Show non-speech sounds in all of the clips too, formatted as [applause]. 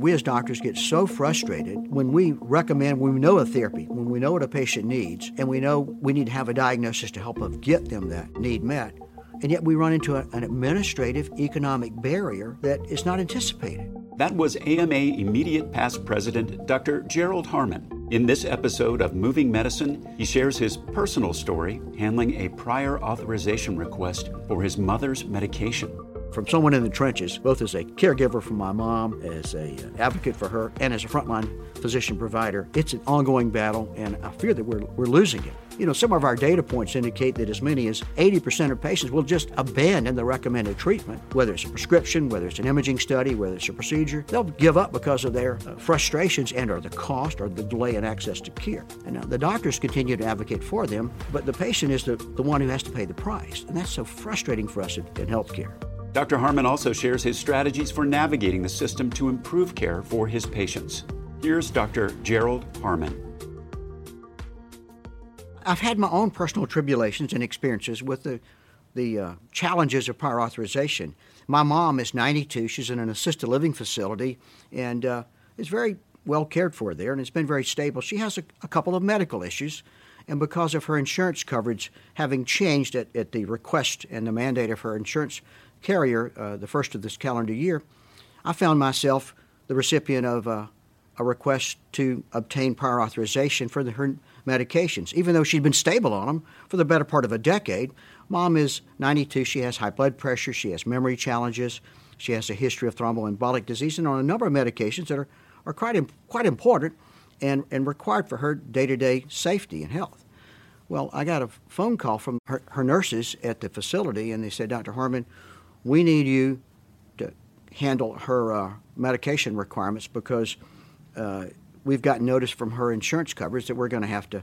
we as doctors get so frustrated when we recommend, when we know a therapy, when we know what a patient needs, and we know we need to have a diagnosis to help us get them that need met, and yet we run into a, an administrative economic barrier that is not anticipated. That was AMA immediate past president Dr. Gerald Harmon. In this episode of Moving Medicine, he shares his personal story handling a prior authorization request for his mother's medication from someone in the trenches, both as a caregiver for my mom, as a uh, advocate for her, and as a frontline physician provider. It's an ongoing battle, and I fear that we're, we're losing it. You know, some of our data points indicate that as many as 80% of patients will just abandon the recommended treatment, whether it's a prescription, whether it's an imaging study, whether it's a procedure. They'll give up because of their uh, frustrations and or the cost or the delay in access to care. And now the doctors continue to advocate for them, but the patient is the, the one who has to pay the price. And that's so frustrating for us in, in healthcare. Dr. Harmon also shares his strategies for navigating the system to improve care for his patients. Here's Dr. Gerald Harmon. I've had my own personal tribulations and experiences with the, the uh, challenges of prior authorization. My mom is 92. She's in an assisted living facility and uh, is very well cared for there and it's been very stable. She has a, a couple of medical issues and because of her insurance coverage having changed at, at the request and the mandate of her insurance carrier uh, the first of this calendar year, I found myself the recipient of a request to obtain prior authorization for the, her medications, even though she'd been stable on them for the better part of a decade. Mom is 92. She has high blood pressure. She has memory challenges. She has a history of thromboembolic disease and on a number of medications that are, are quite, quite important and, and required for her day to day safety and health. Well, I got a phone call from her, her nurses at the facility, and they said, Dr. Harmon, we need you to handle her uh, medication requirements because uh, we've got notice from her insurance coverage that we're going to have to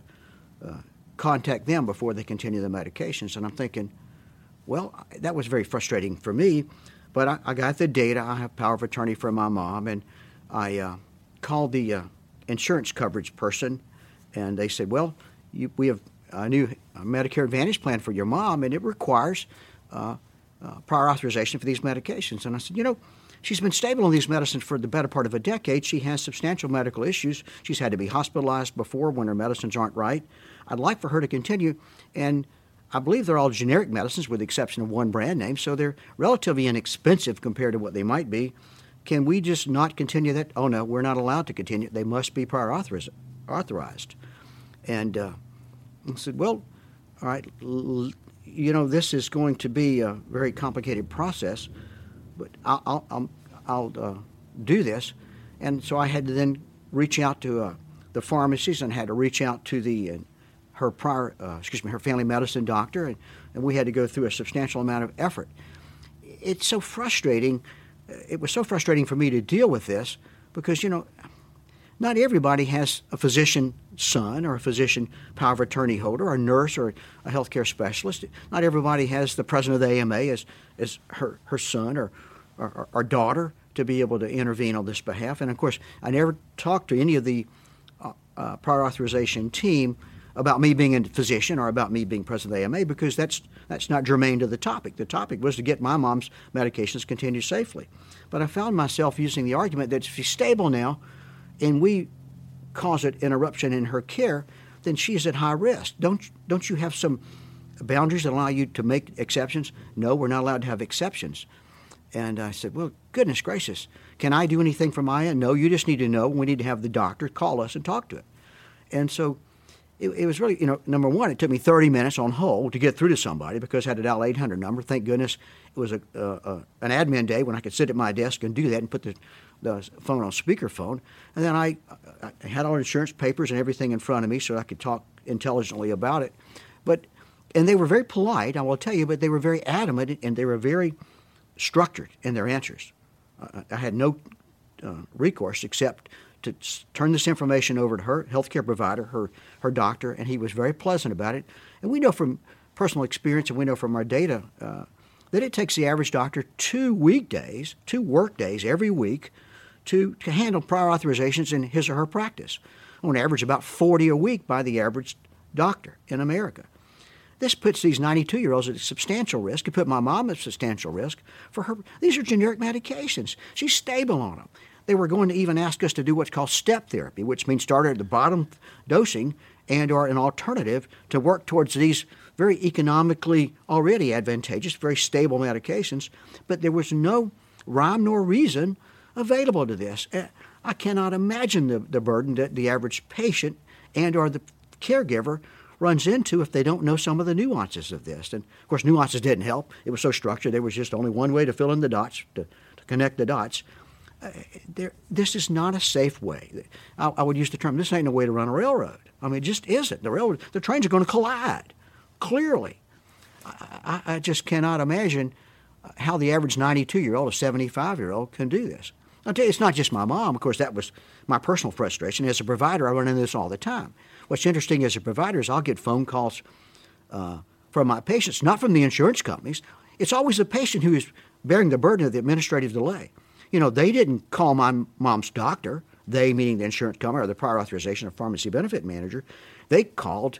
uh, contact them before they continue the medications. And I'm thinking, well, that was very frustrating for me, but I, I got the data. I have power of attorney for my mom, and I uh, called the uh, insurance coverage person, and they said, well, you, we have a new Medicare Advantage plan for your mom, and it requires uh, uh, prior authorization for these medications. And I said, you know, she's been stable on these medicines for the better part of a decade. She has substantial medical issues. She's had to be hospitalized before when her medicines aren't right. I'd like for her to continue. And I believe they're all generic medicines with the exception of one brand name, so they're relatively inexpensive compared to what they might be. Can we just not continue that? Oh, no, we're not allowed to continue. They must be prior authorized. And uh, I said, well, all right, you know, this is going to be a very complicated process, but I'll, I'll, I'll uh, do this. And so I had to then reach out to uh, the pharmacies and had to reach out to the uh, her prior, uh, excuse me, her family medicine doctor, and, and we had to go through a substantial amount of effort. It's so frustrating. It was so frustrating for me to deal with this because, you know, not everybody has a physician son or a physician power of attorney holder or a nurse or a healthcare specialist. Not everybody has the president of the AMA as, as her, her son or, or, or daughter to be able to intervene on this behalf. And of course, I never talked to any of the uh, uh, prior authorization team about me being a physician or about me being president of the AMA because that's that's not germane to the topic. The topic was to get my mom's medications continued safely. But I found myself using the argument that if she's stable now, and we cause an interruption in her care, then she is at high risk. Don't, don't you have some boundaries that allow you to make exceptions? No, we're not allowed to have exceptions. And I said, Well, goodness gracious, can I do anything my end? No, you just need to know. We need to have the doctor call us and talk to it. And so it, it, was really, you know, number one, it took me 30 minutes on hold to get through to somebody because I had a dial 800 number. Thank goodness it was a, an admin day when I could sit at my desk and do that and put the, the phone on speakerphone. And then I, I had all insurance papers and everything in front of me so I could talk intelligently about it. But, and they were very polite, I will tell you, but they were very adamant and they were very structured in their answers. I had no uh, recourse except to turn this information over to her healthcare provider, her her doctor, and he was very pleasant about it. And we know from personal experience, and we know from our data, uh, that it takes the average doctor two weekdays, two work days every week, to to handle prior authorizations in his or her practice. On average, about 40 a week by the average doctor in America. This puts these 92 year olds at substantial risk. It put my mom at substantial risk for her. These are generic medications. She's stable on them. they were going to even ask us to do what's called step therapy, which means start at the bottom dosing and or an alternative to work towards these very economically already advantageous, very stable medications. But there was no rhyme nor reason available to this. Eh, I cannot imagine the, the burden that the average patient and or the caregiver runs into if they don't know some of the nuances of this. And of course, nuances didn't help. It was so structured, there was just only one way to fill in the dots, to, to connect the dots. Uh, there, this is not a safe way. I, I, would use the term, this ain't no way to run a railroad. I mean, it just isn't. The railroad, the trains are going to collide, clearly. I, I, I just cannot imagine how the average 92 year old or 75 year old can do this. It's not just my mom. Of course, that was my personal frustration. As a provider, I run into this all the time. What's interesting as a provider is I'll get phone calls uh, from my patients, not from the insurance companies. It's always the patient who is bearing the burden of the administrative delay. You know, they didn't call my mom's doctor, they meaning the insurance company or the prior authorization or pharmacy benefit manager. They called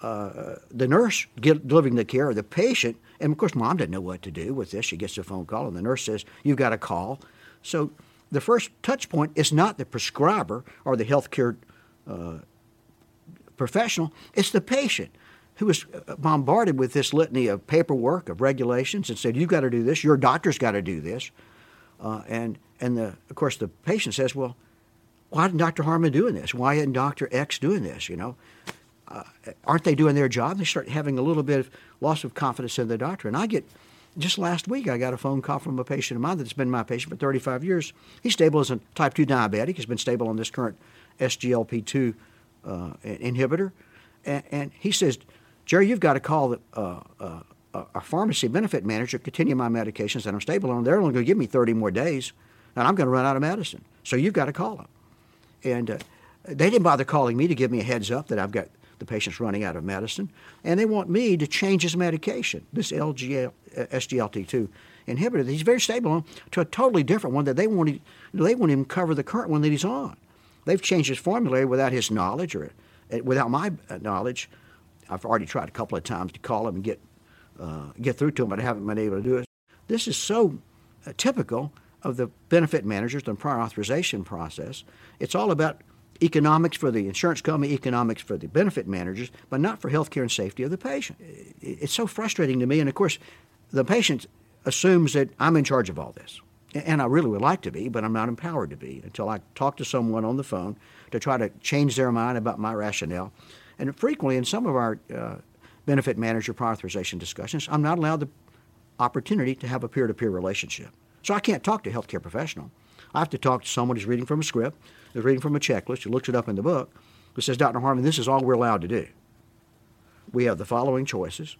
uh, the nurse delivering the care of the patient. And of course, mom didn't know what to do with this. She gets a phone call, and the nurse says, You've got to call. So the first touch point is not the prescriber or the healthcare uh, professional, it's the patient who uh, bombarded with this litany of paperwork, of regulations, and said, You've got to do this, your doctor's got to do this. Uh, and and the, of course, the patient says, Well, why isn't Dr. Harmon doing this? Why isn't Dr. X doing this? You know, uh, aren't they doing their job? They start having a little bit of loss of confidence in the doctor. And I get, just last week, I got a phone call from a patient of mine that's been my patient for 35 years. He's stable as a type 2 diabetic. He's been stable on this current SGLT2 uh, inhibitor. And, and, he says, Jerry, you've got to call the, uh, uh a pharmacy benefit manager, continue my medications that I'm stable on. They're only going to give me 30 more days, and I'm going to run out of medicine. So you've got to call them. And uh, they didn't bother calling me to give me a heads up that I've got the patient's running out of medicine, and they want me to change his medication, this LGL, uh, SGLT2 inhibitor that he's very stable on, to a totally different one that they won't, they won't even cover the current one that he's on. They've changed his formulary without his knowledge or uh, without my uh, knowledge. I've already tried a couple of times to call him and get uh, get through to him, but I haven't been able to do it. This is so uh, typical of the benefit managers and prior authorization process. It's all about economics for the insurance company, economics for the benefit managers, but not for health care and safety of the patient. It's so frustrating to me. And of course, the patient assumes that I'm in charge of all this. And I really would like to be, but I'm not empowered to be until I talk to someone on the phone to try to change their mind about my rationale. And frequently, in some of our uh, benefit manager prior authorization discussions, I'm not allowed the opportunity to have a peer to peer relationship. So I can't talk to a healthcare professional. I have to talk to someone who's reading from a script, who's reading from a checklist, who looks it up in the book, who says, Dr. Harmon, this is all we're allowed to do. We have the following choices.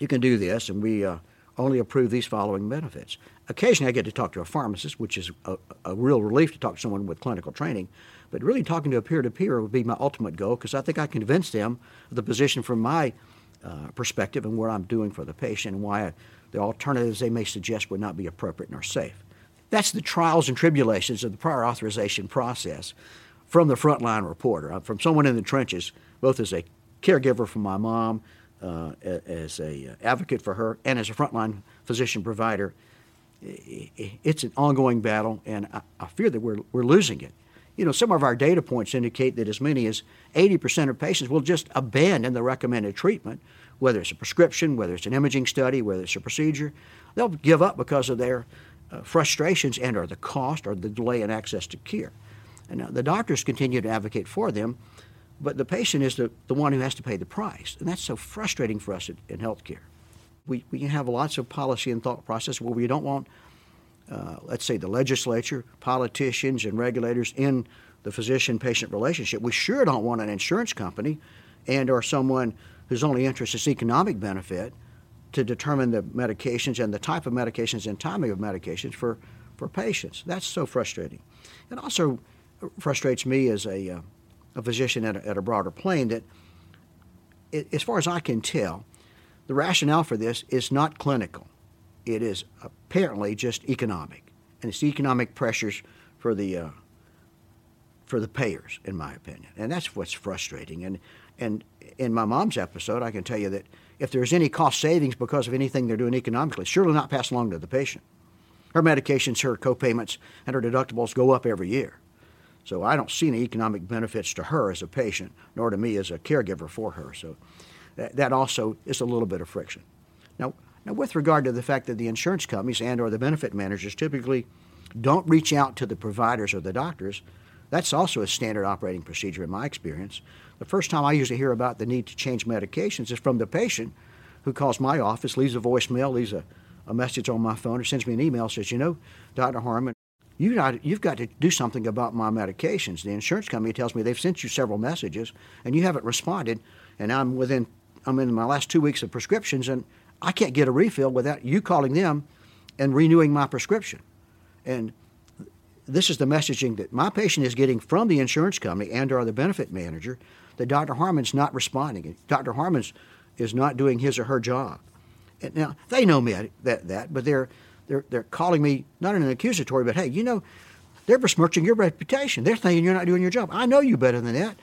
You can do this, and we uh, only approve these following benefits. Occasionally, I get to talk to a pharmacist, which is a, a real relief to talk to someone with clinical training. But really, talking to a peer to peer would be my ultimate goal because I think I convince them of the position from my uh, perspective and what I'm doing for the patient and why I, the alternatives they may suggest would not be appropriate nor safe. That's the trials and tribulations of the prior authorization process from the frontline reporter, from someone in the trenches, both as a caregiver for my mom, uh, as a uh, advocate for her, and as a frontline physician provider it's an ongoing battle, and I, I, fear that we're, we're losing it. You know, some of our data points indicate that as many as 80% of patients will just abandon the recommended treatment, whether it's a prescription, whether it's an imaging study, whether it's a procedure. They'll give up because of their uh, frustrations and or the cost or the delay in access to care. And now the doctors continue to advocate for them, but the patient is the, the one who has to pay the price. And that's so frustrating for us in, in healthcare we, we can have lots of policy and thought process where we don't want, uh, let's say, the legislature, politicians, and regulators in the physician-patient relationship. We sure don't want an insurance company and or someone whose only interest is economic benefit to determine the medications and the type of medications and timing of medications for, for patients. That's so frustrating. It also frustrates me as a, uh, a physician at a, at a broader plane that, it, as far as I can tell, the rationale for this is not clinical. It is apparently just economic, and it's economic pressures for the uh, for the payers, in my opinion, and that's what's frustrating. And and in my mom's episode, I can tell you that if there's any cost savings because of anything they're doing economically, surely not passed along to the patient. her medications, her co-payments, and her deductibles go up every year. So I don't see any economic benefits to her as a patient, nor to me as a caregiver for her. So that, that also is a little bit of friction. Now, now, with regard to the fact that the insurance companies and or the benefit managers typically don't reach out to the providers or the doctors, that's also a standard operating procedure in my experience. The first time I usually hear about the need to change medications is from the patient who calls my office, leaves a voicemail, leaves a, a message on my phone, or sends me an email, says, you know, Dr. Harmon, you got, you've got to do something about my medications. The insurance company tells me they've sent you several messages and you haven't responded, and I'm within I'm in my last two weeks of prescriptions, and I can't get a refill without you calling them and renewing my prescription. And this is the messaging that my patient is getting from the insurance company and or the benefit manager that Dr. Harmon's not responding. Dr. Harmon's is not doing his or her job. And now they know me that that, but they're they're they're calling me not in an accusatory, but hey, you know, they're besmirching your reputation. They're thinking you're not doing your job. I know you better than that.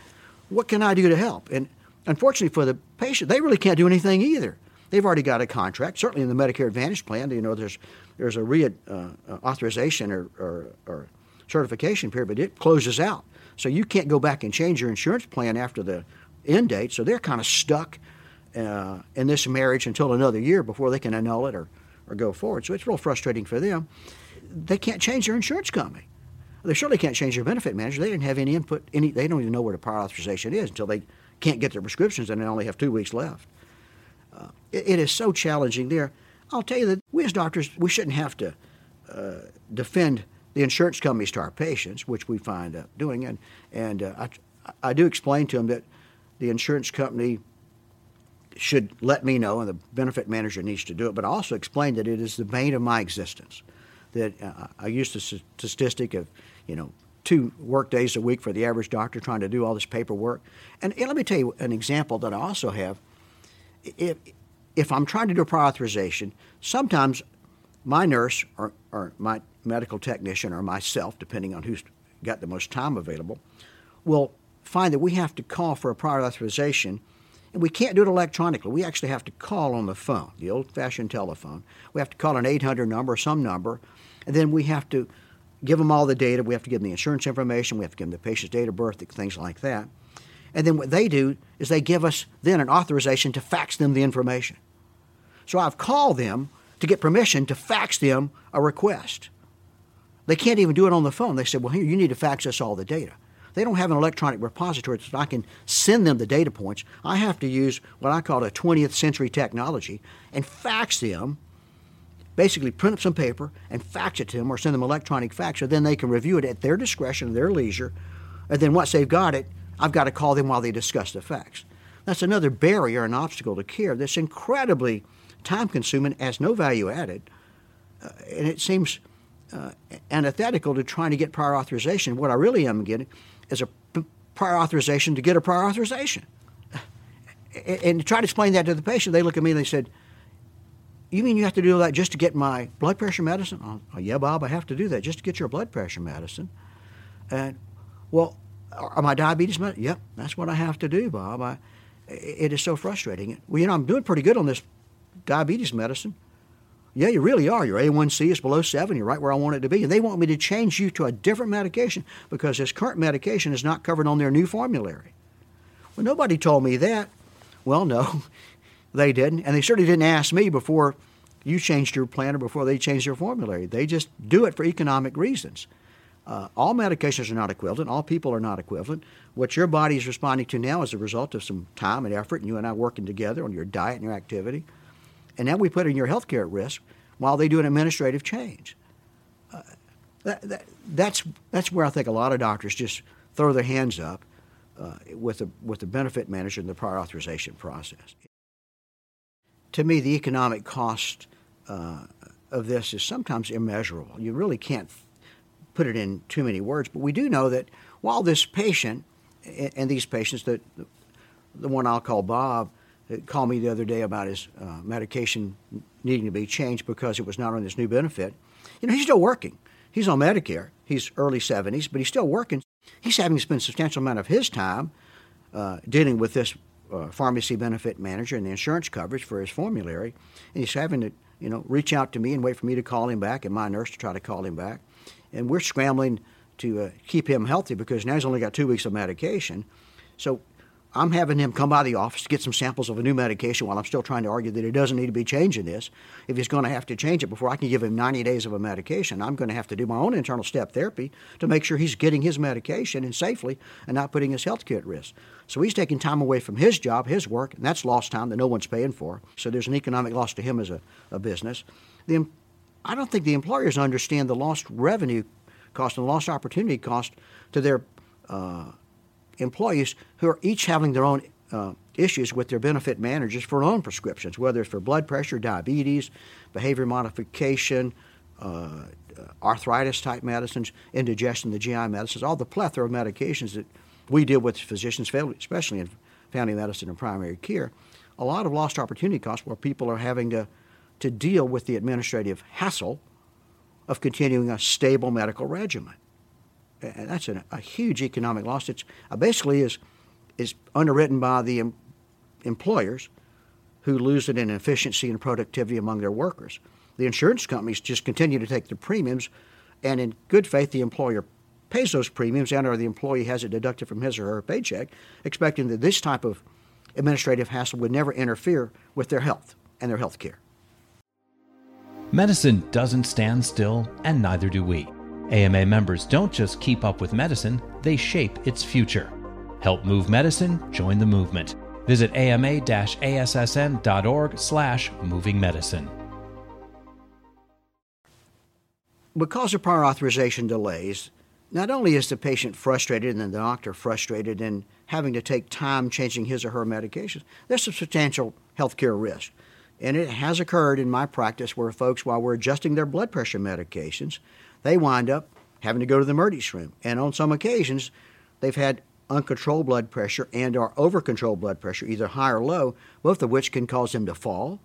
What can I do to help? And unfortunately for the patient, they really can't do anything either. They've already got a contract. Certainly in the Medicare Advantage plan, you know, there's there's a re uh, authorization or, or, or certification period, but it closes out. So you can't go back and change your insurance plan after the end date. So they're kind of stuck uh, in this marriage until another year before they can annul it or, or go forward. So it's real frustrating for them. They can't change their insurance company. They surely can't change their benefit manager. They didn't have any input. Any they don't even know where the prior authorization is until they can't get their prescriptions and they only have two weeks left. Uh, it, it is so challenging there. I'll tell you that we as doctors, we shouldn't have to uh, defend the insurance companies to our patients, which we find up doing. And, and uh, I, I do explain to them that the insurance company should let me know, and the benefit manager needs to do it, but I also explain that it is the bane of my existence. That uh, I use the statistic of, you know, two work days a week for the average doctor trying to do all this paperwork. And, and let me tell you an example that I also have. If, if I'm trying to do a prior authorization, sometimes my nurse or, or my medical technician or myself, depending on who's got the most time available, will find that we have to call for a prior authorization and we can't do it electronically. We actually have to call on the phone, the old fashioned telephone. We have to call an 800 number, or some number, and then we have to give them all the data. We have to give them the insurance information. We have to give them the patient's date of birth, things like that. And then what they do is they give us then an authorization to fax them the information. So I've called them to get permission to fax them a request. They can't even do it on the phone. They said, well, here, you need to fax us all the data. They don't have an electronic repository so I can send them the data points. I have to use what I call a 20th century technology and fax them basically print up some paper and fax it to them or send them electronic fax, so then they can review it at their discretion, their leisure. And then once they've got it, I've got to call them while they discuss the facts. That's another barrier and obstacle to care that's incredibly time consuming, has no value added, uh, and it seems uh, antithetical to trying to get prior authorization. What I really am getting is a p- prior authorization to get a prior authorization. And, to try to explain that to the patient, they look at me and they said, you mean you have to do that just to get my blood pressure medicine? Oh, yeah, Bob, I have to do that just to get your blood pressure medicine. And, well, are my diabetes medicine? Yep, that's what I have to do, Bob. I, it is so frustrating. Well, you know, I'm doing pretty good on this diabetes medicine. Yeah, you really are. Your A1C is below 7. You're right where I want it to be. And they want me to change you to a different medication because this current medication is not covered on their new formulary. Well, nobody told me that. Well, no. [laughs] They didn't, and they certainly didn't ask me before you changed your plan or before they changed their formulary. They just do it for economic reasons. Uh, all medications are not equivalent. All people are not equivalent. What your body is responding to now is a result of some time and effort, and you and I working together on your diet and your activity. And now we put in your health care at risk while they do an administrative change. Uh, that, that, that's, that's where I think a lot of doctors just throw their hands up uh, with, the, with the benefit manager and the prior authorization process to me, the economic cost uh, of this is sometimes immeasurable. You really can't put it in too many words, but we do know that while this patient and these patients, that the one I'll call Bob, uh, called me the other day about his uh, medication needing to be changed because it was not on this new benefit. You know, he's still working. He's on Medicare. He's early 70s, but he's still working. He's having to spend a substantial amount of his time uh, dealing with this uh, pharmacy benefit manager and the insurance coverage for his formulary, and he's having to you know, reach out to me and wait for me to call him back and my nurse to try to call him back. And we're scrambling to uh, keep him healthy because now he's only got two weeks of medication. So I'm having him come by the office to get some samples of a new medication while I'm still trying to argue that he doesn't need to be changing this. If he's going to have to change it before I can give him 90 days of a medication, I'm going to have to do my own internal step therapy to make sure he's getting his medication and safely and not putting his health care at risk. So he's taking time away from his job, his work, and that's lost time that no one's paying for. So there's an economic loss to him as a, a business. The, I don't think the employers understand the lost revenue cost and lost opportunity cost to their uh, employees who are each having their own uh, issues with their benefit managers for their own prescriptions, whether it's for blood pressure, diabetes, behavior modification, uh, arthritis type medicines, indigestion, the GI medicines, all the plethora of medications that we deal with physicians, especially in family medicine and primary care. A lot of lost opportunity costs where people are having to, to deal with the administrative hassle of continuing a stable medical regimen and that's a, a huge economic loss. It's uh, basically is is underwritten by the em- employers who lose it in efficiency and productivity among their workers. The insurance companies just continue to take the premiums, and in good faith, the employer pays those premiums, and or the employee has it deducted from his or her paycheck, expecting that this type of administrative hassle would never interfere with their health and their health care. Medicine doesn't stand still, and neither do we. AMA members don't just keep up with medicine, they shape its future. Help move medicine, join the movement. Visit ama-assn.org slash moving medicine. Because of prior authorization delays, not only is the patient frustrated and the doctor frustrated in having to take time changing his or her medications, there's a substantial healthcare risk. And it has occurred in my practice where folks, while we're adjusting their blood pressure medications, they wind up having to go to the emergency room. And on some occasions, they've had uncontrolled blood pressure and or over-controlled blood pressure, either high or low, both of which can cause them to fall,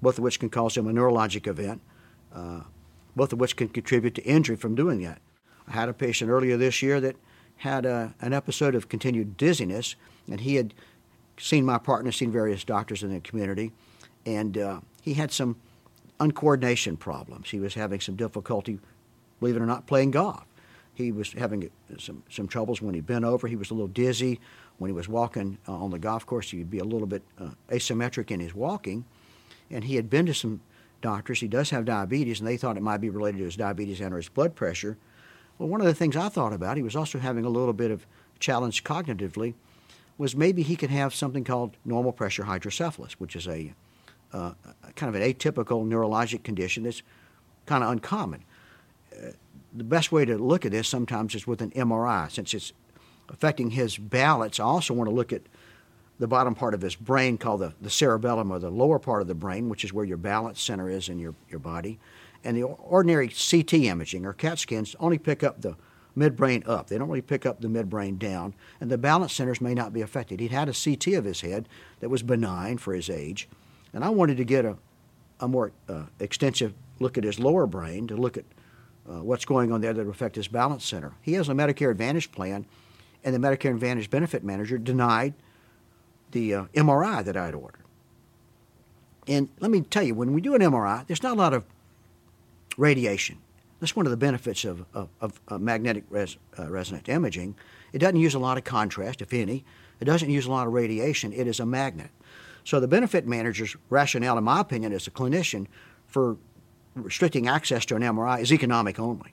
both of which can cause them a neurologic event, uh, both of which can contribute to injury from doing that. I had a patient earlier this year that had a, uh, an episode of continued dizziness, and he had seen my partner, seen various doctors in the community, and uh, he had some uncoordination problems. He was having some difficulty believe it or not, playing golf. He was having some, some troubles when he bent over. He was a little dizzy. When he was walking uh, on the golf course, he'd be a little bit uh, asymmetric in his walking. And he had been to some doctors. He does have diabetes, and they thought it might be related to his diabetes and or his blood pressure. Well, one of the things I thought about, he was also having a little bit of challenge cognitively, was maybe he could have something called normal pressure hydrocephalus, which is a uh, kind of an atypical neurologic condition that's kind of uncommon the best way to look at this sometimes is with an MRI, since it's affecting his balance. I also want to look at the bottom part of his brain called the, the cerebellum or the lower part of the brain, which is where your balance center is in your, your body. And the ordinary CT imaging or CAT scans only pick up the midbrain up. They don't really pick up the midbrain down. And the balance centers may not be affected. He'd had a CT of his head that was benign for his age. And I wanted to get a, a more uh, extensive look at his lower brain to look at uh, what's going on there that will affect his balance center. He has a Medicare Advantage plan, and the Medicare Advantage benefit manager denied the uh, MRI that I'd ordered. And let me tell you, when we do an MRI, there's not a lot of radiation. That's one of the benefits of, of, of magnetic res, uh, resonance imaging. It doesn't use a lot of contrast, if any. It doesn't use a lot of radiation. It is a magnet. So the benefit manager's rationale, in my opinion, as a clinician, for restricting access to an MRI is economic only.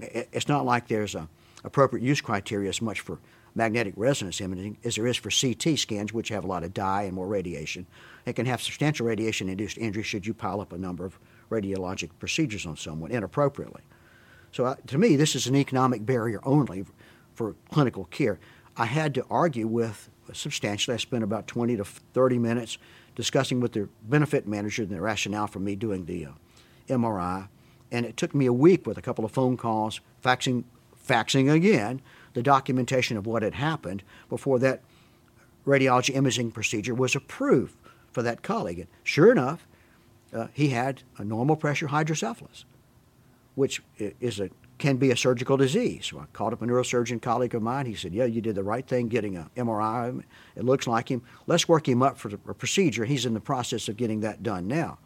It's not like there's a appropriate use criteria as much for magnetic resonance imaging as there is for CT scans, which have a lot of dye and more radiation. It can have substantial radiation induced injury should you pile up a number of radiologic procedures on someone inappropriately. So, uh, to me, this is an economic barrier only for clinical care. I had to argue with substantially. I spent about 20 to 30 minutes discussing with the benefit manager the rationale for me doing the uh, MRI, and it took me a week with a couple of phone calls, faxing, faxing again the documentation of what had happened before that radiology imaging procedure was approved for that colleague. And sure enough, uh, he had a normal pressure hydrocephalus, which is a can be a surgical disease. I called up a neurosurgeon colleague of mine. He said, "Yeah, you did the right thing getting an MRI. It looks like him. Let's work him up for a procedure." He's in the process of getting that done now.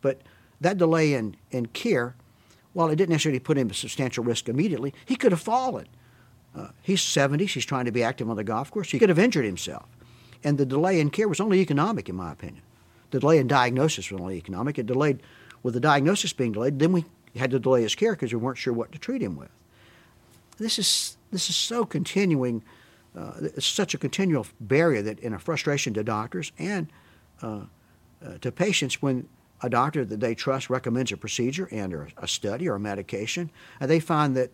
But that delay in, in care, while it didn't necessarily put him at substantial risk immediately, he could have fallen. Uh, he's 70, he's trying to be active on the golf course. He could have injured himself. And the delay in care was only economic, in my opinion. The delay in diagnosis was only economic. It delayed, with the diagnosis being delayed, then we had to delay his care because we weren't sure what to treat him with. This is, this is so continuing, uh, it's such a continual barrier that in a frustration to doctors and uh, uh, to patients when a doctor that they trust recommends a procedure and or a study or a medication, and they find that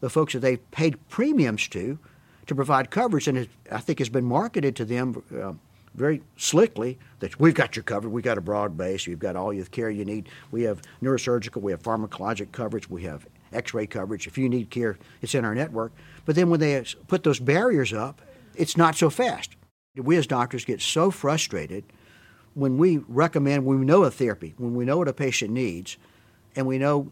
the folks that they've paid premiums to to provide coverage, and it, I think has been marketed to them uh, very slickly that we've got you covered. We've got a broad base. You've got all the care you need. We have neurosurgical, we have pharmacologic coverage, we have x-ray coverage. If you need care, it's in our network. But then when they put those barriers up, it's not so fast. We as doctors get so frustrated when we recommend, when we know a therapy, when we know what a patient needs, and we know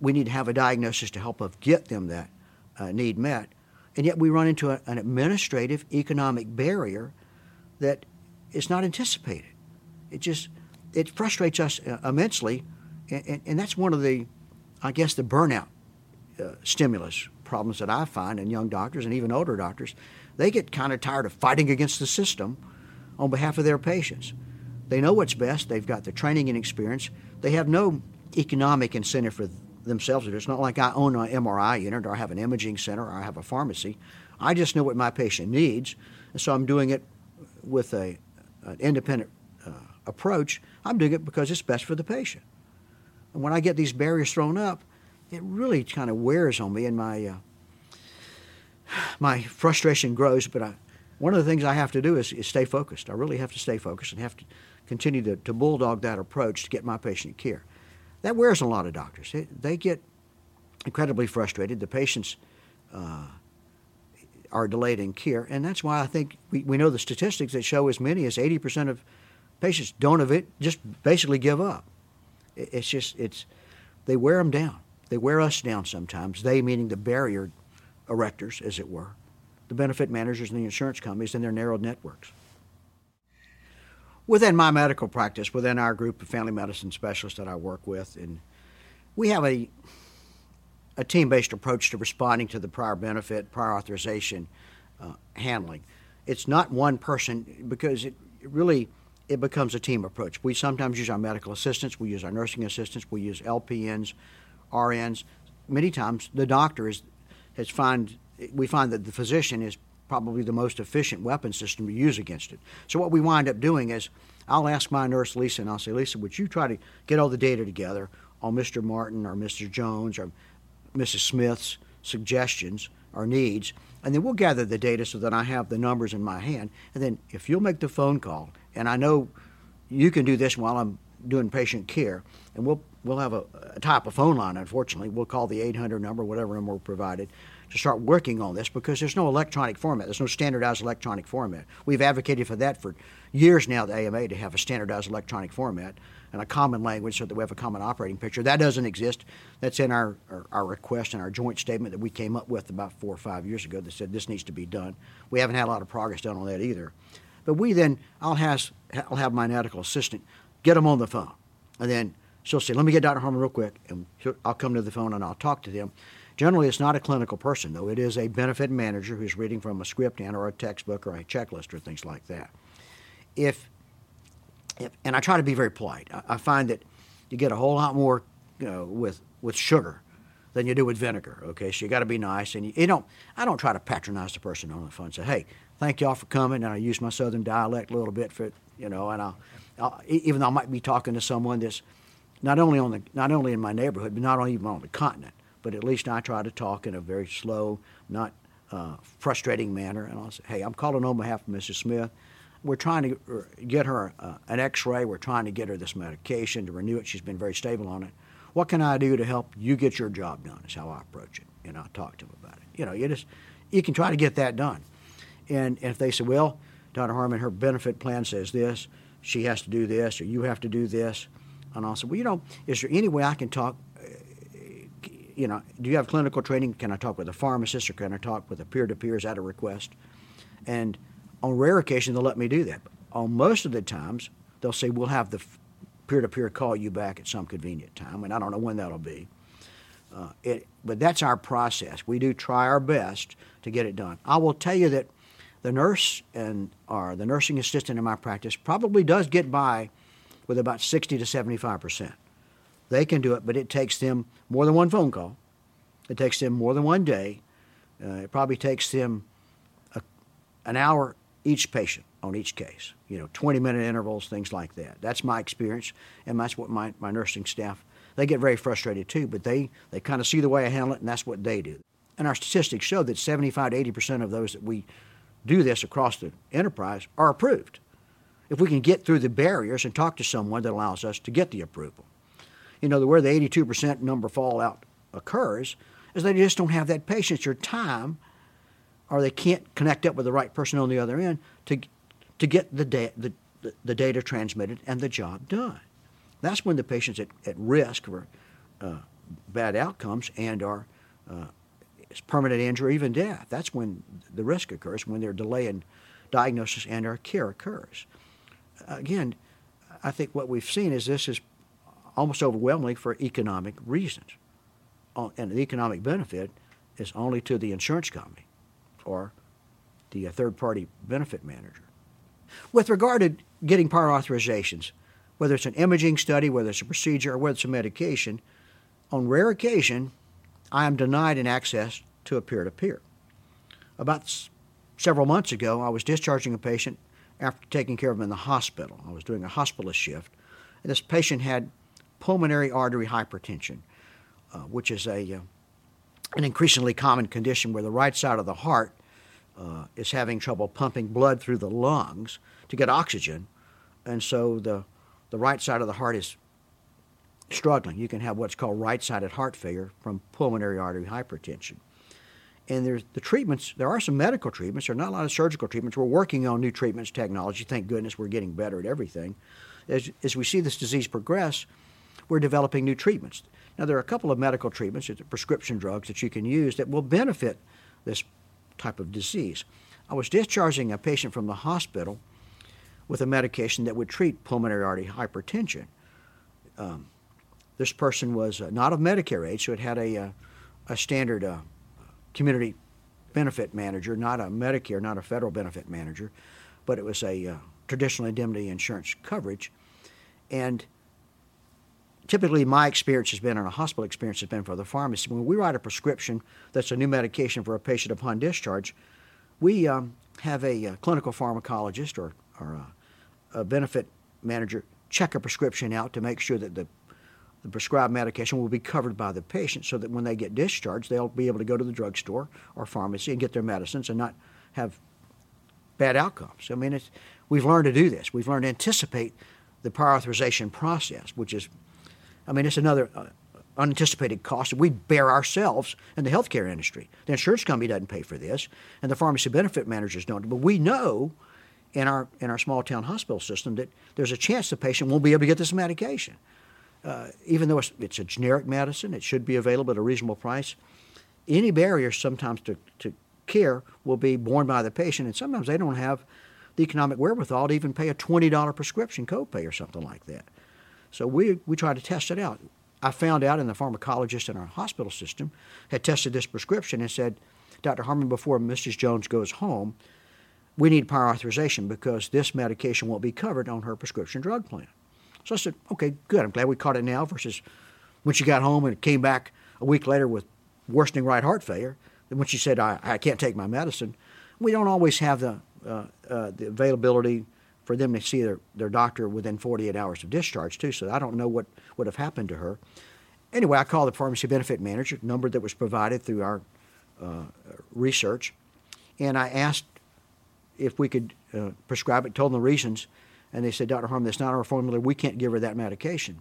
we need to have a diagnosis to help us get them that uh, need met, and yet we run into a, an administrative economic barrier that is not anticipated. It just it frustrates us uh, immensely, and, and, and that's one of the, I guess, the burnout uh, stimulus problems that I find in young doctors and even older doctors. They get kind of tired of fighting against the system on behalf of their patients. They know what's best. They've got the training and experience. They have no economic incentive for themselves. It's not like I own an MRI unit or I have an imaging center or I have a pharmacy. I just know what my patient needs, and so I'm doing it with a, an independent uh, approach. I'm doing it because it's best for the patient. And when I get these barriers thrown up, it really kind of wears on me, and my uh, my frustration grows. But I, one of the things I have to do is, is stay focused. I really have to stay focused and have to continue to, to bulldog that approach to get my patient care. That wears on a lot of doctors. They, they get incredibly frustrated. The patients uh, are delayed in care, and that's why I think we, we know the statistics that show as many as 80% of patients don't of it just basically give up. It's just it's they wear them down. They wear us down sometimes. They meaning the barrier erectors, as it were, the benefit managers and the insurance companies and their narrowed networks within my medical practice, within our group of family medicine specialists that I work with, and we have a a team-based approach to responding to the prior benefit, prior authorization uh, handling. It's not one person because it really it becomes a team approach. We sometimes use our medical assistants, we use our nursing assistants, we use LPNs, RNs. Many times the doctor is has find we find that the physician is probably the most efficient weapon system to use against it. So what we wind up doing is I'll ask my nurse Lisa and I'll say, Lisa, would you try to get all the data together on Mr. Martin or Mr. Jones or Mrs. Smith's suggestions or needs, and then we'll gather the data so that I have the numbers in my hand. And then if you'll make the phone call, and I know you can do this while I'm doing patient care, and we'll we'll have a, a type of phone line. Unfortunately, we'll call the 800 number, whatever number we're provided, to start working on this because there's no electronic format. There's no standardized electronic format. We've advocated for that for years now, the AMA, to have a standardized electronic format and a common language so that we have a common operating picture. That doesn't exist. That's in our, our, our request and our joint statement that we came up with about four or five years ago that said this needs to be done. We haven't had a lot of progress done on that either. But we then, I'll have, I'll have my medical assistant get them on the phone. And then she'll say, let me get Dr. Harmon real quick. And I'll come to the phone and I'll talk to them. Generally, it's not a clinical person, though. It is a benefit manager who's reading from a script and or a textbook or a checklist or things like that. If, if and I try to be very polite. I, I find that you get a whole lot more you know, with with sugar than you do with vinegar. Okay, so you got to be nice, and you, you, don't. I don't try to patronize the person on the phone. Say, hey, thank y'all for coming, and I use my southern dialect a little bit for you know, and I'll, I'll even though I might be talking to someone that's not only on the not only in my neighborhood, but not only even on the continent but at least I try to talk in a very slow, not uh, frustrating manner. And I'll say, hey, I'm calling on behalf of Mrs. Smith. We're trying to uh, get her uh, an x ray. We're trying to get her this medication to renew it. She's been very stable on it. What can I do to help you get your job done? Is how I approach it. And I talk to them about it. You know, you just you can try to get that done. And, and if they say, well, Dr. Harmon, her benefit plan says this, she has to do this, or you have to do this, and I'll say, well, you know, is there any way I can talk you know, do you have clinical training? Can I talk with a pharmacist or can I talk with a peer to peer? Is that a request? And on rare occasions, they'll let me do that. On most of the times, they'll say, we'll have the peer to peer call you back at some convenient time, and I don't know when that'll be. Uh, it, but that's our process. We do try our best to get it done. I will tell you that the nurse and or the nursing assistant in my practice probably does get by with about 60 to 75 percent. They can do it, but it takes them more than one phone call. It takes them more than one day. Uh, it probably takes them a, an hour each patient on each case. You know, 20 minute intervals, things like that. That's my experience, and that's what my, my nursing staff they get very frustrated too, but they, they kind of see the way I handle it, and that's what they do. And our statistics show that 75 to 80 percent of those that we do this across the enterprise are approved. If we can get through the barriers and talk to someone that allows us to get the approval. You know, where the 82% number fallout occurs is they just don't have that patience or time, or they can't connect up with the right person on the other end to, to get the, da- the, the data transmitted and the job done. That's when the patient's at, at risk for uh, bad outcomes and are uh, permanent injury, even death. That's when the risk occurs, when their delay in diagnosis and our care occurs. Again, I think what we've seen is this is almost overwhelmingly for economic reasons. And the economic benefit is only to the insurance company or the uh, third party benefit manager. With regard to getting prior authorizations, whether it's an imaging study, whether it's a procedure, or whether it's a medication, on rare occasion, I am denied an access to a peer to peer. About s- several months ago, I was discharging a patient after taking care of him in the hospital. I was doing a hospitalist shift, and this patient had pulmonary artery hypertension, uh, which is a uh, an increasingly common condition where the right side of the heart uh, is having trouble pumping blood through the lungs to get oxygen, and so the the right side of the heart is struggling. You can have what's called right-sided heart failure from pulmonary artery hypertension. And there's the treatments. There are some medical treatments. There are not a lot of surgical treatments. We're working on new treatments, technology. Thank goodness we're getting better at everything. As, as we see this disease progress, we're developing new treatments. Now, there are a couple of medical treatments, prescription drugs that you can use that will benefit this type of disease. I was discharging a patient from the hospital with a medication that would treat pulmonary artery hypertension. Um, this person was uh, not of Medicare age, so it had a, uh, a standard uh, community benefit manager, not a Medicare, not a federal benefit manager, but it was a uh, traditional indemnity insurance coverage. And typically, my experience has been, and a hospital experience has been for the pharmacy. When we write a prescription that's a new medication for a patient upon discharge, we um, have a, a, uh, clinical pharmacologist or, or a, a benefit manager check a prescription out to make sure that the the prescribed medication will be covered by the patient so that when they get discharged, they'll be able to go to the drugstore or pharmacy and get their medicines and not have bad outcomes. I mean, we've learned to do this. We've learned to anticipate the prior authorization process, which is, I mean, it's another uh, unanticipated cost that we bear ourselves in the healthcare industry. The insurance company doesn't pay for this, and the pharmacy benefit managers don't. But we know in our in our small town hospital system that there's a chance the patient won't be able to get this medication uh, even though it's, it's, a generic medicine, it should be available at a reasonable price. Any barriers sometimes to, to care will be borne by the patient, and sometimes they don't have the economic wherewithal to even pay a $20 prescription copay or something like that. So we, we try to test it out. I found out, and the pharmacologist in our hospital system had tested this prescription and said, Dr. Harmon, before Mrs. Jones goes home, we need prior authorization because this medication won't be covered on her prescription drug plan. So I said, okay, good. I'm glad we caught it now versus when she got home and came back a week later with worsening right heart failure. And when she said, I, I can't take my medicine, we don't always have the, uh, uh, the availability for them to see their, their doctor within 48 hours of discharge, too. So I don't know what would have happened to her. Anyway, I called the pharmacy benefit manager, number that was provided through our uh, research, and I asked if we could uh, prescribe it, told them the reasons, and they said, Dr. Harmon, that's not our formula. We can't give her that medication.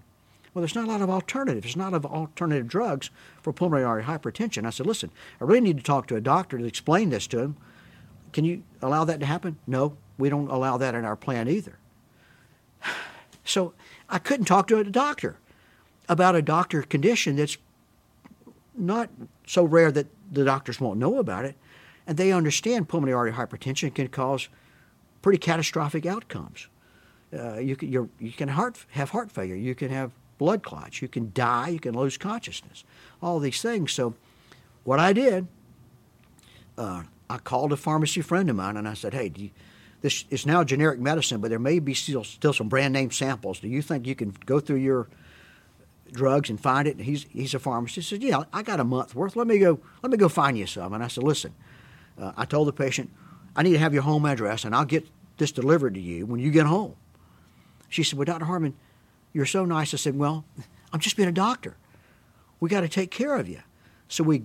Well, there's not a lot of alternatives. There's not of alternative drugs for pulmonary artery hypertension. I said, listen, I really need to talk to a doctor to explain this to him. Can you allow that to happen? No, we don't allow that in our plan either. So I couldn't talk to a doctor about a doctor condition that's not so rare that the doctors won't know about it, and they understand pulmonary artery hypertension can cause pretty catastrophic outcomes Uh, you can you can heart have heart failure. You can have blood clots. You can die. You can lose consciousness. All these things. So, what I did, uh, I called a pharmacy friend of mine and I said, "Hey, do you, this is now generic medicine, but there may be still still some brand name samples. Do you think you can go through your drugs and find it?" And he's he's a pharmacist. He said, "Yeah, I got a month worth. Let me go. Let me go find you some." And I said, "Listen." Uh, I told the patient, I need to have your home address, and I'll get this delivered to you when you get home. She said, Well, Dr. Harmon, you're so nice. I said, Well, I'm just being a doctor. We got to take care of you. So we,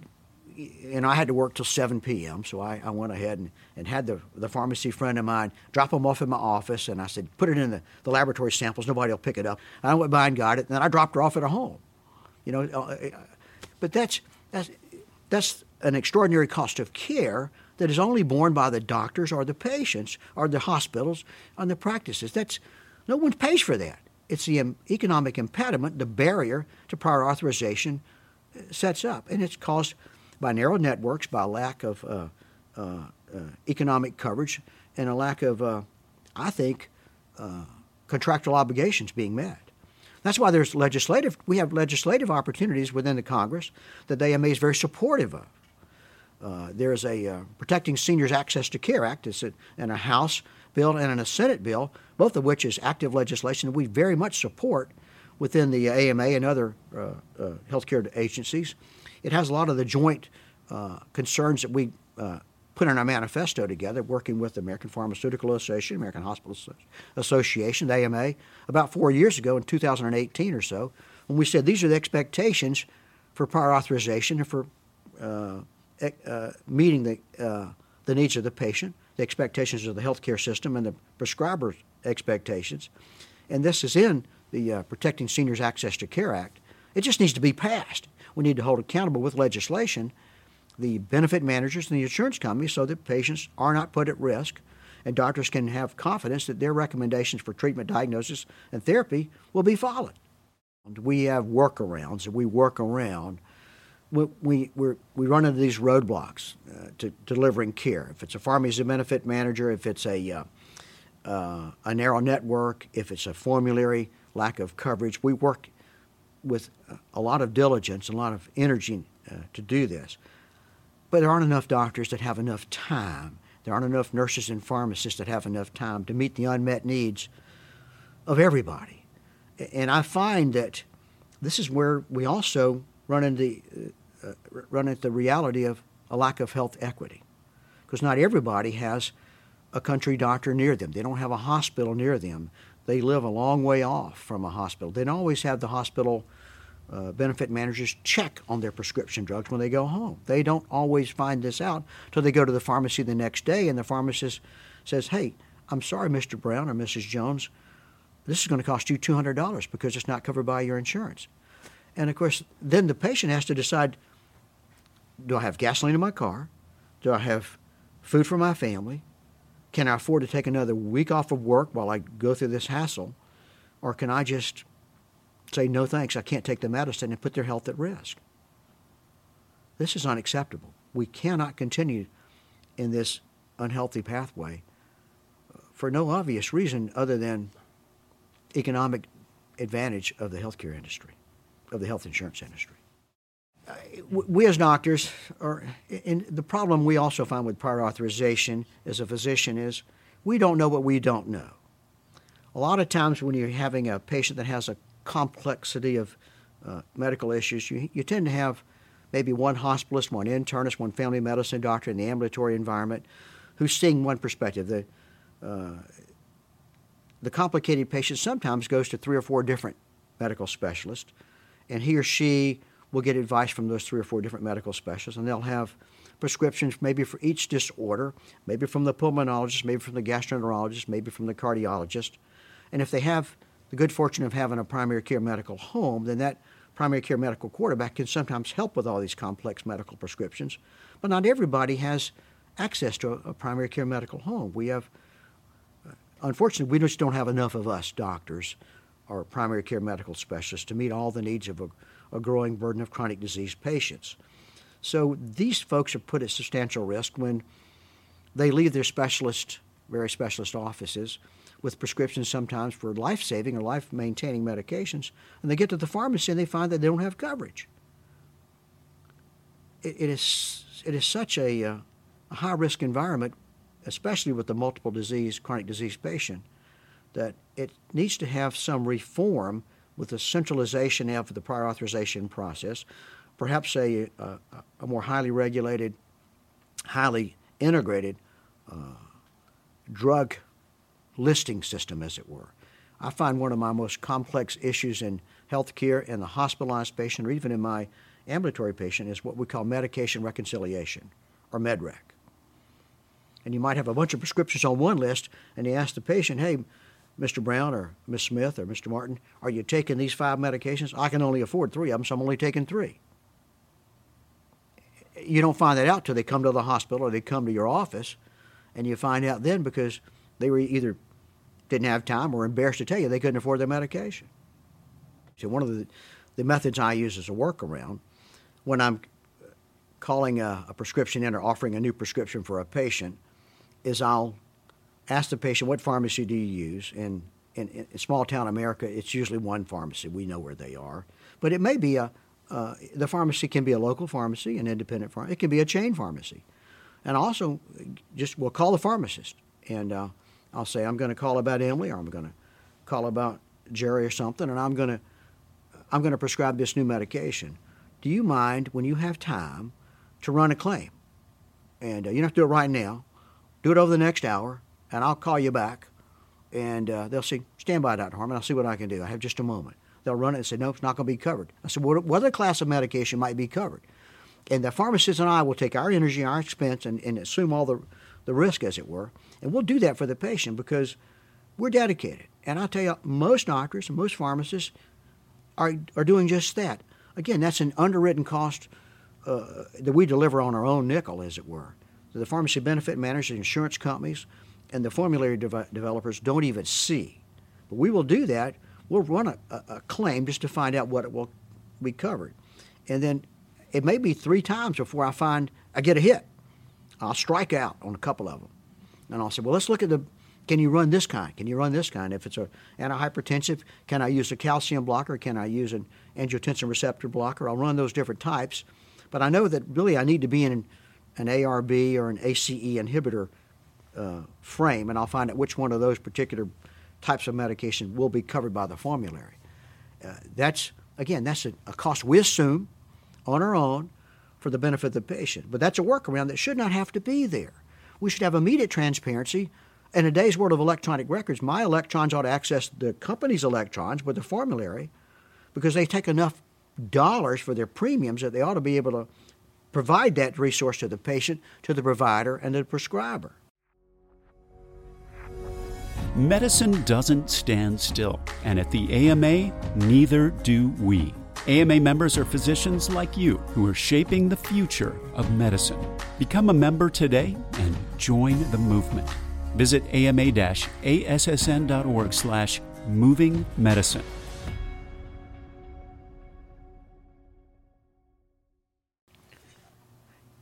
and I had to work till 7 p.m. So I, I went ahead and, and had the, the pharmacy friend of mine drop them off in my office. And I said, Put it in the, the laboratory samples. Nobody will pick it up. And I went by and got it. And then I dropped her off at her home. You know, uh, uh, but that's, that's, that's an extraordinary cost of care that is only borne by the doctors or the patients or the hospitals and the practices. That's no one pays for that. It's the economic impediment, the barrier to prior authorization uh, sets up, and it's caused by narrow networks, by lack of uh, uh, uh, economic coverage, and a lack of, uh, I think, uh, contractual obligations being met. That's why there's legislative. We have legislative opportunities within the Congress that the AMA is very supportive of. Uh, there's a Protecting Seniors Access to Care Act. It's in a House bill and in a Senate bill, both of which is active legislation that we very much support within the AMA and other uh, uh, healthcare agencies. It has a lot of the joint uh, concerns that we put in our manifesto together, working with the American Pharmaceutical Association, American Hospital Association, the AMA, about four years ago in 2018 or so, when we said these are the expectations for prior authorization and for uh, uh, meeting the, uh, the needs of the patient, the expectations of the healthcare system, and the prescriber's expectations. And this is in the uh, Protecting Seniors Access to Care Act. It just needs to be passed. We need to hold accountable with legislation the benefit managers and the insurance companies so that patients are not put at risk and doctors can have confidence that their recommendations for treatment, diagnosis, and therapy will be followed. We have workarounds that we work around we, we, we run into these roadblocks uh, to delivering care. If it's a pharmacy benefit manager, if it's a, uh, uh, a narrow network, if it's a formulary, lack of coverage, we work with a lot of diligence and a lot of energy uh, to do this. But there aren't enough doctors that have enough time. There aren't enough nurses and pharmacists that have enough time to meet the unmet needs of everybody. And I find that this is where we also run into uh, run into the reality of a lack of health equity, because not everybody has a country doctor near them. They don't have a hospital near them. They live a long way off from a hospital. They don't always have the hospital uh, benefit managers check on their prescription drugs when they go home. They don't always find this out until they go to the pharmacy the next day, and the pharmacist says, "Hey, I'm sorry, Mr. Brown or Mrs. Jones, this is going to cost you $200 because it's not covered by your insurance." And of course, then the patient has to decide do I have gasoline in my car? Do I have food for my family? Can I afford to take another week off of work while I go through this hassle? Or can I just say, no thanks, I can't take the medicine and put their health at risk? This is unacceptable. We cannot continue in this unhealthy pathway for no obvious reason other than economic advantage of the healthcare industry of the health insurance industry. Uh, we as doctors are, and the problem we also find with prior authorization as a physician is we don't know what we don't know. A lot of times when you're having a patient that has a complexity of uh, medical issues, you, you tend to have maybe one hospitalist, one internist, one family medicine doctor in the ambulatory environment who's seeing one perspective. The, uh, the complicated patient sometimes goes to three or four different medical specialists and he or she will get advice from those three or four different medical specialists, and they'll have prescriptions maybe for each disorder, maybe from the pulmonologist, maybe from the gastroenterologist, maybe from the cardiologist. And if they have the good fortune of having a primary care medical home, then that primary care medical quarterback can sometimes help with all these complex medical prescriptions. But not everybody has access to a, primary care medical home. We have, uh, unfortunately, we just don't have enough of us doctors or primary care medical specialists to meet all the needs of a, a growing burden of chronic disease patients. So these folks are put at substantial risk when they leave their specialist, very specialist offices with prescriptions sometimes for life saving or life maintaining medications, and they get to the pharmacy and they find that they don't have coverage. it, it is it is such a, uh, a high risk environment, especially with the multiple disease, chronic disease patient, that it needs to have some reform with the centralization of the prior authorization process, perhaps a, a, a more highly regulated, highly integrated uh, drug listing system, as it were. I find one of my most complex issues in healthcare and the hospitalized patient, or even in my ambulatory patient, is what we call medication reconciliation, or MedRec. And you might have a bunch of prescriptions on one list, and you ask the patient, hey, Mr. Brown or Miss Smith or Mr. Martin, are you taking these five medications? I can only afford three of them, so I'm only taking three. You don't find that out till they come to the hospital or they come to your office, and you find out then because they were either didn't have time or embarrassed to tell you they couldn't afford their medication. So one of the, the methods I use as a workaround when I'm calling a, a prescription in or offering a new prescription for a patient is I'll ask the patient, what pharmacy do you use? And in, in, small town America, it's usually one pharmacy. We know where they are. But it may be a, uh, the pharmacy can be a local pharmacy, an independent pharmacy. It can be a chain pharmacy. And also, just we'll call the pharmacist. And uh, I'll say, I'm going to call about Emily, or I'm going to call about Jerry or something, and I'm going to, I'm going to prescribe this new medication. Do you mind, when you have time, to run a claim? And uh, you don't have to do it right now. Do it over the next hour and I'll call you back. And uh, they'll say, stand by, Dr. Harmon. I'll see what I can do. I have just a moment. They'll run it and say, no, it's not going to be covered. I said, what, what other class of medication might be covered? And the pharmacist and I will take our energy, our expense, and, and assume all the, the risk, as it were. And we'll do that for the patient because we're dedicated. And I'll tell you, most doctors and most pharmacists are, are doing just that. Again, that's an underwritten cost uh, that we deliver on our own nickel, as it were. The pharmacy benefit managers, the insurance companies, and the formulary de- developers don't even see. But we will do that. We'll run a, a, claim just to find out what it will be covered. And then it may be three times before I find I get a hit. I'll strike out on a couple of them. And I'll say, well, let's look at the can you run this kind? Can you run this kind? If it's an antihypertensive, can I use a calcium blocker? Can I use an angiotensin receptor blocker? I'll run those different types. But I know that really I need to be in an ARB or an ACE inhibitor uh, frame, and I'll find out which one of those particular types of medication will be covered by the formulary. Uh, that's again, that's a, a, cost we assume on our own for the benefit of the patient, but that's a workaround that should not have to be there. We should have immediate transparency. In a day's world of electronic records, my electrons ought to access the company's electrons with the formulary because they take enough dollars for their premiums that they ought to be able to provide that resource to the patient, to the provider, and the prescriber. Medicine doesn't stand still, and at the AMA, neither do we. AMA members are physicians like you who are shaping the future of medicine. Become a member today and join the movement. Visit ama-assn.org slash moving medicine.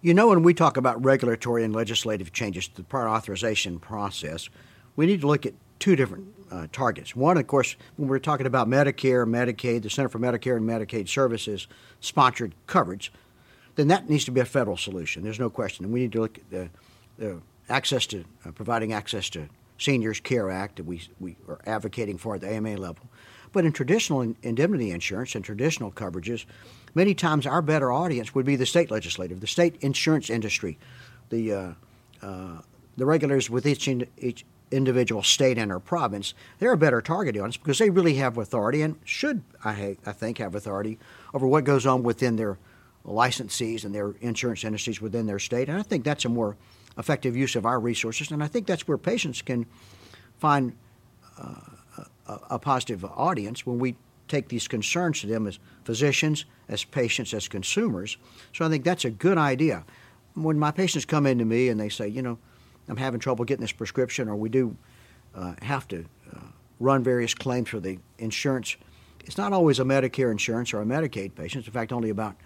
You know, when we talk about regulatory and legislative changes to the prior authorization process, we need to look at two different uh, targets. One, of course, when we're talking about Medicare, Medicaid, the Center for Medicare and Medicaid Services sponsored coverage, then that needs to be a federal solution. There's no question. And we need to look at the, the access to uh, providing access to Seniors Care Act that we, we are advocating for at the AMA level. But in traditional indemnity insurance and traditional coverages, many times our better audience would be the state legislative, the state insurance industry, the uh, uh, the regulators with each, each individual state and or province, they're a better target audience because they really have authority and should, I, I think, have authority over what goes on within their licensees and their insurance industries within their state. And I think that's a more effective use of our resources. And I think that's where patients can find uh, a, a positive audience when we take these concerns to them as physicians, as patients, as consumers. So I think that's a good idea. When my patients come in to me and they say, you know, I'm having trouble getting this prescription, or we do uh, have to uh, run various claims for the insurance. It's not always a Medicare insurance or a Medicaid patient. In fact, only about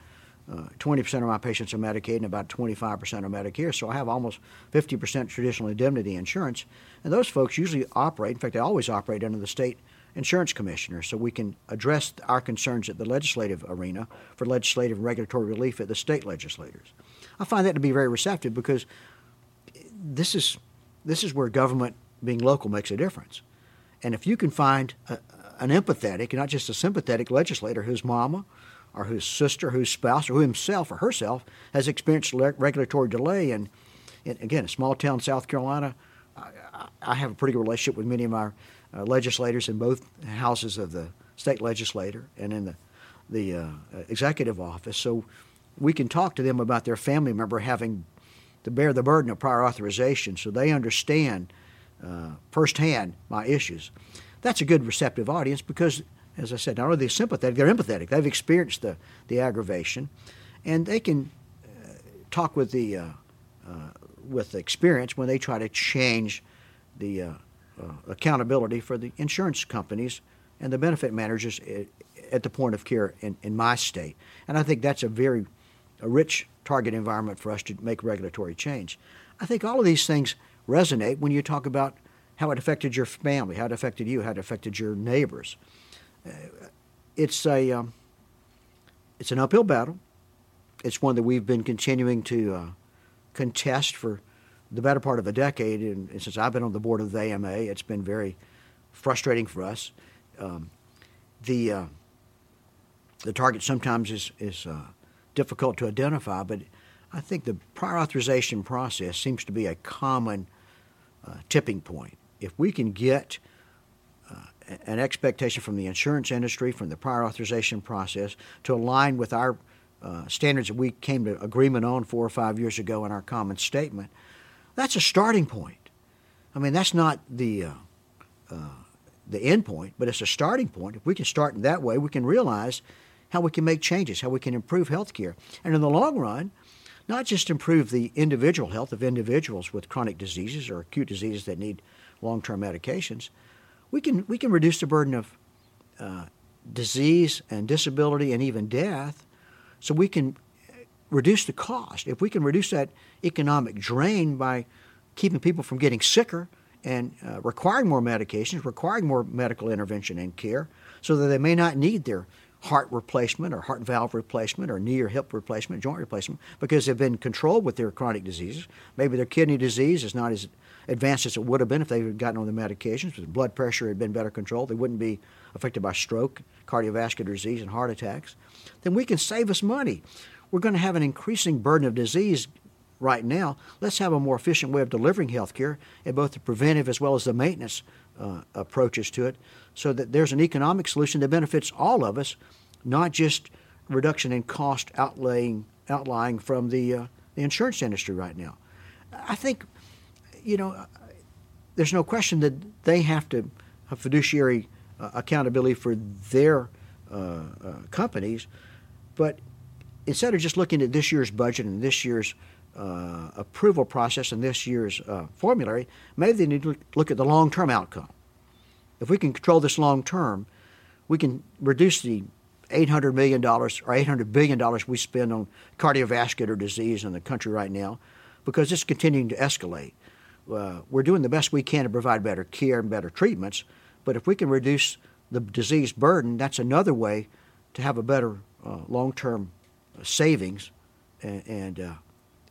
uh, 20% of my patients are Medicaid and about 25% are Medicare, so I have almost 50% traditional indemnity insurance. And those folks usually operate, in fact, they always operate under the state insurance commissioner, so we can address our concerns at the legislative arena for legislative and regulatory relief at the state legislators. I find that to be very receptive because this is this is where government being local makes a difference. And if you can find a, an empathetic, not just a sympathetic legislator whose mama or whose sister, whose spouse, or who himself or herself has experienced regulatory delay, and, again, a small town, South Carolina, I, I, have a pretty good relationship with many of our uh, legislators in both houses of the state legislature and in the the uh, executive office. So we can talk to them about their family member having to bear the burden of prior authorization so they understand uh, firsthand my issues. That's a good receptive audience because, as I said, not only are they sympathetic, they're empathetic. They've experienced the, the aggravation, and they can uh, talk with the uh, uh with the experience when they try to change the uh, uh, accountability for the insurance companies and the benefit managers at the point of care in, in my state. And I think that's a very a rich target environment for us to make regulatory change. I think all of these things resonate when you talk about how it affected your family, how it affected you, how it affected your neighbors. Uh, it's a um, it's an uphill battle. It's one that we've been continuing to uh, contest for the better part of a decade, and, and, since I've been on the board of the AMA, it's been very frustrating for us. Um, the uh, the target sometimes is is uh, difficult to identify, but I think the prior authorization process seems to be a common uh, tipping point. If we can get uh, an expectation from the insurance industry, from the prior authorization process, to align with our uh, standards that we came to agreement on four or five years ago in our common statement, that's a starting point. I mean, that's not the uh, uh, the end point, but it's a starting point. If we can start in that way, we can realize how we can make changes, how we can improve health care. And in the long run, not just improve the individual health of individuals with chronic diseases or acute diseases that need long term medications, we can, we can reduce the burden of uh, disease and disability and even death so we can reduce the cost. If we can reduce that economic drain by keeping people from getting sicker and uh, requiring more medications, requiring more medical intervention and care, so that they may not need their heart replacement or heart valve replacement or knee or hip replacement, joint replacement, because they've been controlled with their chronic diseases. Maybe their kidney disease is not as advanced as it would have been if they had gotten on the medications. If blood pressure had been better controlled, they wouldn't be affected by stroke, cardiovascular disease, and heart attacks. Then we can save us money. We're going to have an increasing burden of disease right now. Let's have a more efficient way of delivering health care in both the preventive as well as the maintenance uh, approaches to it so that there's an economic solution that benefits all of us, not just reduction in cost outlaying, outlying from the, uh, the insurance industry right now. I think, you know, there's no question that they have to have fiduciary uh, accountability for their uh, uh, companies, but instead of just looking at this year's budget and this year's uh, approval process in this year's uh, formulary, maybe they need to look at the long term outcome. If we can control this long term, we can reduce the $800 million or $800 billion we spend on cardiovascular disease in the country right now because it's continuing to escalate. Uh, we're doing the best we can to provide better care and better treatments, but if we can reduce the disease burden, that's another way to have a better uh, long term savings and, and, uh,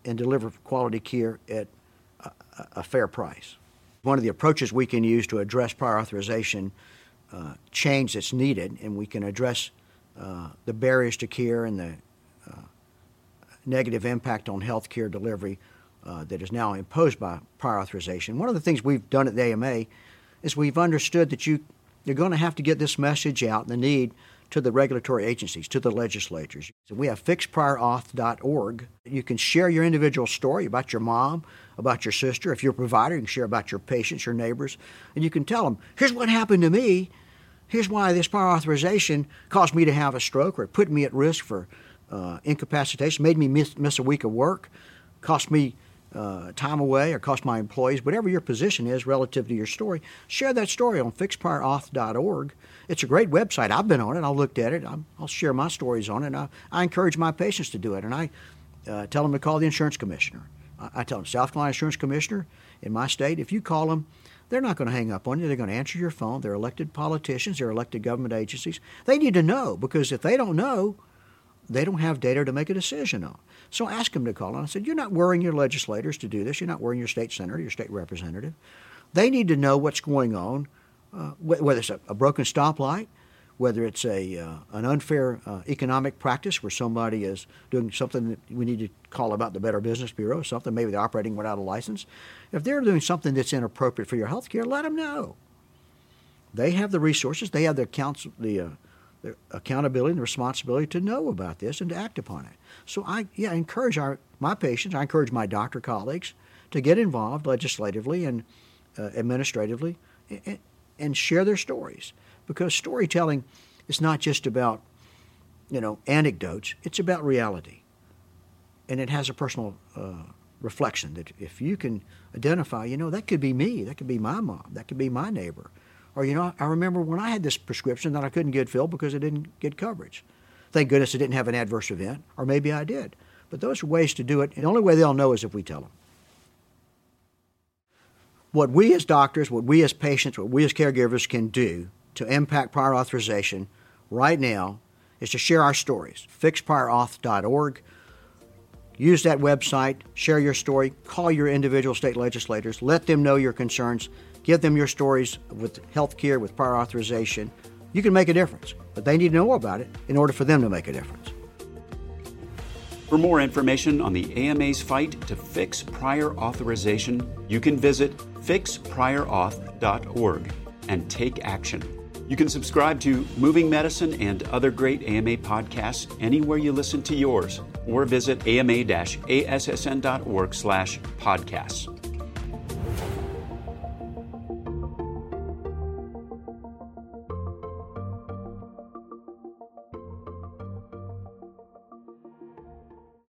and, deliver quality care at a, a fair price. One of the approaches we can use to address prior authorization uh, change that's needed, and we can address uh, the barriers to care and the uh, negative impact on health care delivery uh, that is now imposed by prior authorization. One of the things we've done at the AMA is we've understood that you, you're going to have to get this message out and the need to the regulatory agencies, to the legislatures. So we have fixpriorauth.org. You can share your individual story about your mom, about your sister. If you're a provider, you can share about your patients, your neighbors, and you can tell them, here's what happened to me. Here's why this prior authorization caused me to have a stroke or put me at risk for uh, incapacitation, made me miss, miss a week of work, cost me uh, time away or cost my employees, whatever your position is relative to your story, share that story on fixpriorauth.org. It's a great website. I've been on it. I looked at it. i will share my stories on it. I, I, encourage my patients to do it. And I uh, tell them to call the insurance commissioner. I, I, tell them, South Carolina Insurance Commissioner in my state, if you call them, they're not going to hang up on you. They're going to answer your phone. They're elected politicians. They're elected government agencies. They need to know because if they don't know, they don't have data to make a decision on. So I asked them to call, and I said, You're not worrying your legislators to do this. You're not worrying your state senator, your state representative. They need to know what's going on, uh, whether it's a, a, broken stoplight, whether it's a uh, an unfair uh, economic practice where somebody is doing something that we need to call about the Better Business Bureau, something maybe they're operating without a license. If they're doing something that's inappropriate for your health care, let them know. They have the resources, they have the, counsel, the uh, the accountability and the responsibility to know about this and to act upon it. So I yeah, encourage our my patients, I encourage my doctor colleagues to get involved legislatively and uh, administratively and, and, share their stories because storytelling is not just about you know anecdotes; it's about reality, and it has a personal uh, reflection that if you can identify, you know, that could be me, that could be my mom, that could be my neighbor or, you know, I remember when I had this prescription that I couldn't get filled because it didn't get coverage. Thank goodness it didn't have an adverse event, or maybe I did. But those are ways to do it. And the only way they'll know is if we tell them. What we as doctors, what we as patients, what we as caregivers can do to impact prior authorization right now is to share our stories. FixPriorAuth.org. Use that website, share your story, call your individual state legislators, let them know your concerns, Give them your stories with health care, with prior authorization. You can make a difference, but they need to know about it in order for them to make a difference. For more information on the AMA's fight to fix prior authorization, you can visit fixpriorauth.org and take action. You can subscribe to Moving Medicine and other great AMA podcasts anywhere you listen to yours, or visit ama-assn.org slash podcasts.